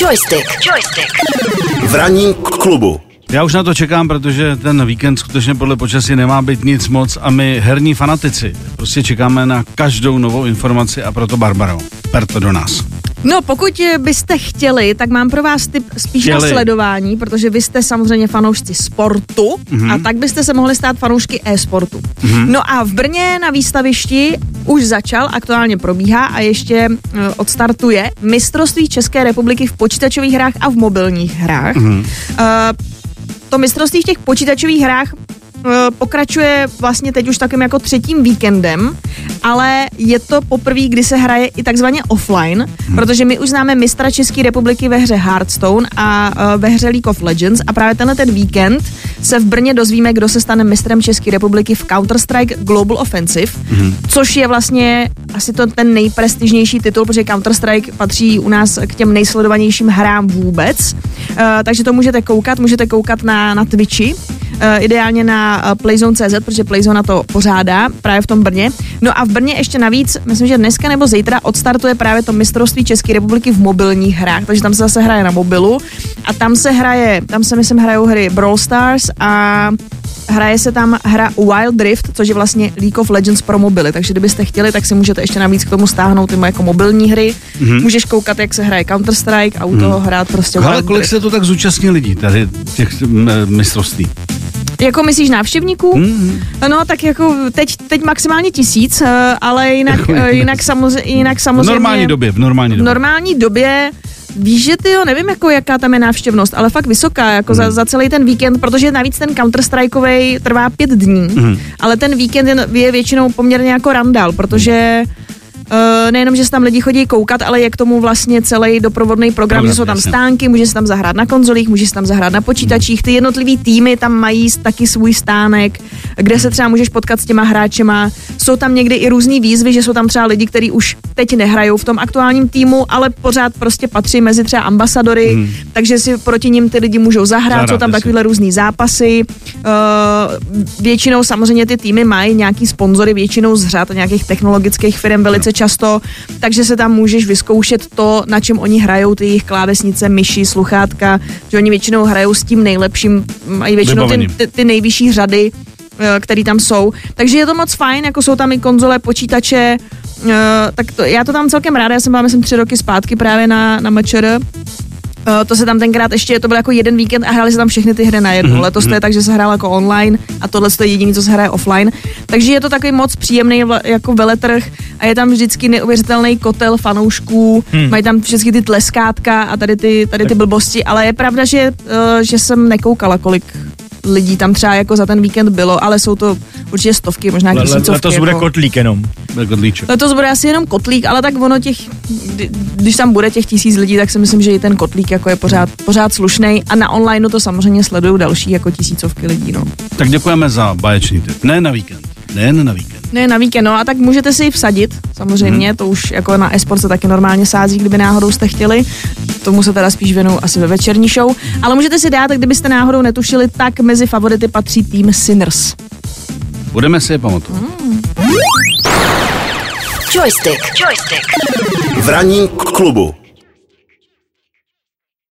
Joystick. Joystick. V ranním k- klubu. Já už na to čekám, protože ten víkend skutečně podle počasí nemá být nic moc a my herní fanatici prostě čekáme na každou novou informaci a proto Barbaro, per to do nás. No, pokud eh, byste chtěli, tak mám pro vás tip spíš Chtěli. na sledování, protože vy jste samozřejmě fanoušci sportu Mhm. a tak byste se mohli stát fanoušky e-sportu. No a v Brně na výstavišti už začal, aktuálně probíhá a ještě eh, odstartuje mistrovství České republiky v počítačových hrách a v mobilních hrách. Eh, to mistrovství v těch počítačových hrách pokračuje vlastně teď už takovým jako třetím víkendem, ale je to poprvé, kdy se hraje i takzvaně offline, protože my už známe mistra České republiky ve hře Hearthstone a eh, ve hře League of Legends. A právě tenhle ten víkend se v Brně dozvíme, kdo se stane mistrem České republiky v Counter-Strike Global Offensive, což je vlastně asi to ten nejprestižnější titul, protože Counter-Strike patří u nás k těm nejsledovanějším hrám vůbec. Uh, takže to můžete koukat, můžete koukat na, na Twitchi, uh, ideálně na uh, Playzone.cz, protože Playzone to pořádá právě v tom Brně. No a v Brně ještě navíc, myslím, že dneska nebo zítra odstartuje právě to mistrovství České republiky v mobilních hrách, takže tam se zase hraje na mobilu a tam se hraje, tam se myslím hrajou hry Brawl Stars a hraje se tam hra Wild Rift, což je vlastně League of Legends pro mobily, takže kdybyste chtěli, tak si můžete ještě navíc k tomu stáhnout ty jako mobilní hry. Mm-hmm. Můžeš koukat, jak se hraje Counter-Strike a u toho hrát prostě Ale Wild kolik Rift. se to tak zúčastní lidí tady těch mistrovství? Jako myslíš návštěvníků? Mm-hmm. No, tak jako teď, teď maximálně tisíc, eh, ale jinak, Jako eh, jinak, samozřejmě, jinak V samozřejmě... normální době, v normální V době. normální době Víš, že ty jo, nevím, jako jaká tam je návštěvnost, ale fakt vysoká, jako Hmm. za, za celý ten víkend, protože navíc ten Counter-Strikeový trvá pět dní, Hmm. ale ten víkend je, je většinou poměrně jako randál, protože nejenom, že se tam lidi chodí koukat, ale je k tomu vlastně celý doprovodný program, že jsou tam jasně. stánky, může se tam zahrát na konzolích, může se tam zahrát na počítačích, ty jednotlivý týmy tam mají taky svůj stánek, kde se třeba můžeš potkat s těma hráčema. Jsou tam někdy i různý výzvy, že jsou tam třeba lidi, kteří už teď nehrajou v tom aktuálním týmu, ale pořád prostě patří mezi třeba ambasadory, hmm. takže si proti nim ty lidi můžou zahrát, Zahrát, jsou tam jasně. takovýhle různý zápasy. Uh, většinou samozřejmě ty týmy mají nějaký sponzory, většinou z řad nějakých technologických firm velice často, takže se tam můžeš vyzkoušet to, na čem oni hrajou, ty jejich klávesnice, myši, sluchátka, že oni většinou hrajou s tím nejlepším, mají většinou ty, ty, ty nejvyšší řady, eh, který tam jsou. Takže je to moc fajn, jako jsou tam i konzole, počítače, eh, tak to, já to tam celkem ráda, já jsem byla myslím tři roky zpátky právě na, na MČR, to se tam tenkrát ještě, to byl jako jeden víkend a hráli se tam všechny ty hry na jednu. Mm-hmm. Letos to je tak, že se hrál jako online a tohle je jediný, co se hraje offline. Takže je to takový moc příjemný jako veletrh a je tam vždycky neuvěřitelný kotel fanoušků, hmm. mají tam všechny ty tleskátka a tady ty, tady ty blbosti, ale je pravda, že, uh, že jsem nekoukala, kolik lidí tam třeba jako za ten víkend bylo, ale jsou to určitě stovky, možná tisícovky. Letos bude jako. kotlík jenom. Dlíček. Letos bude asi jenom kotlík, ale tak ono těch, kdy- když tam bude těch tisíc lidí, tak si myslím, že i ten kotlík jako je pořád, pořád slušný a na online to samozřejmě sledují další jako tisícovky lidí, no. Tak děkujeme za báječný tip. Ne na víkend. Ne na víkend. Ne, na víkend, no a tak můžete si ji vsadit, samozřejmě, hmm. to už jako na esport se taky normálně sází, kdyby náhodou jste chtěli. Tomu se teda spíš věnuju asi ve večerní show, ale můžete si dát, kdybyste náhodou netušili, tak mezi favority patří tým Sinners. Budeme si je pamatovat. Joystick. Joystick. V ranním k- klubu.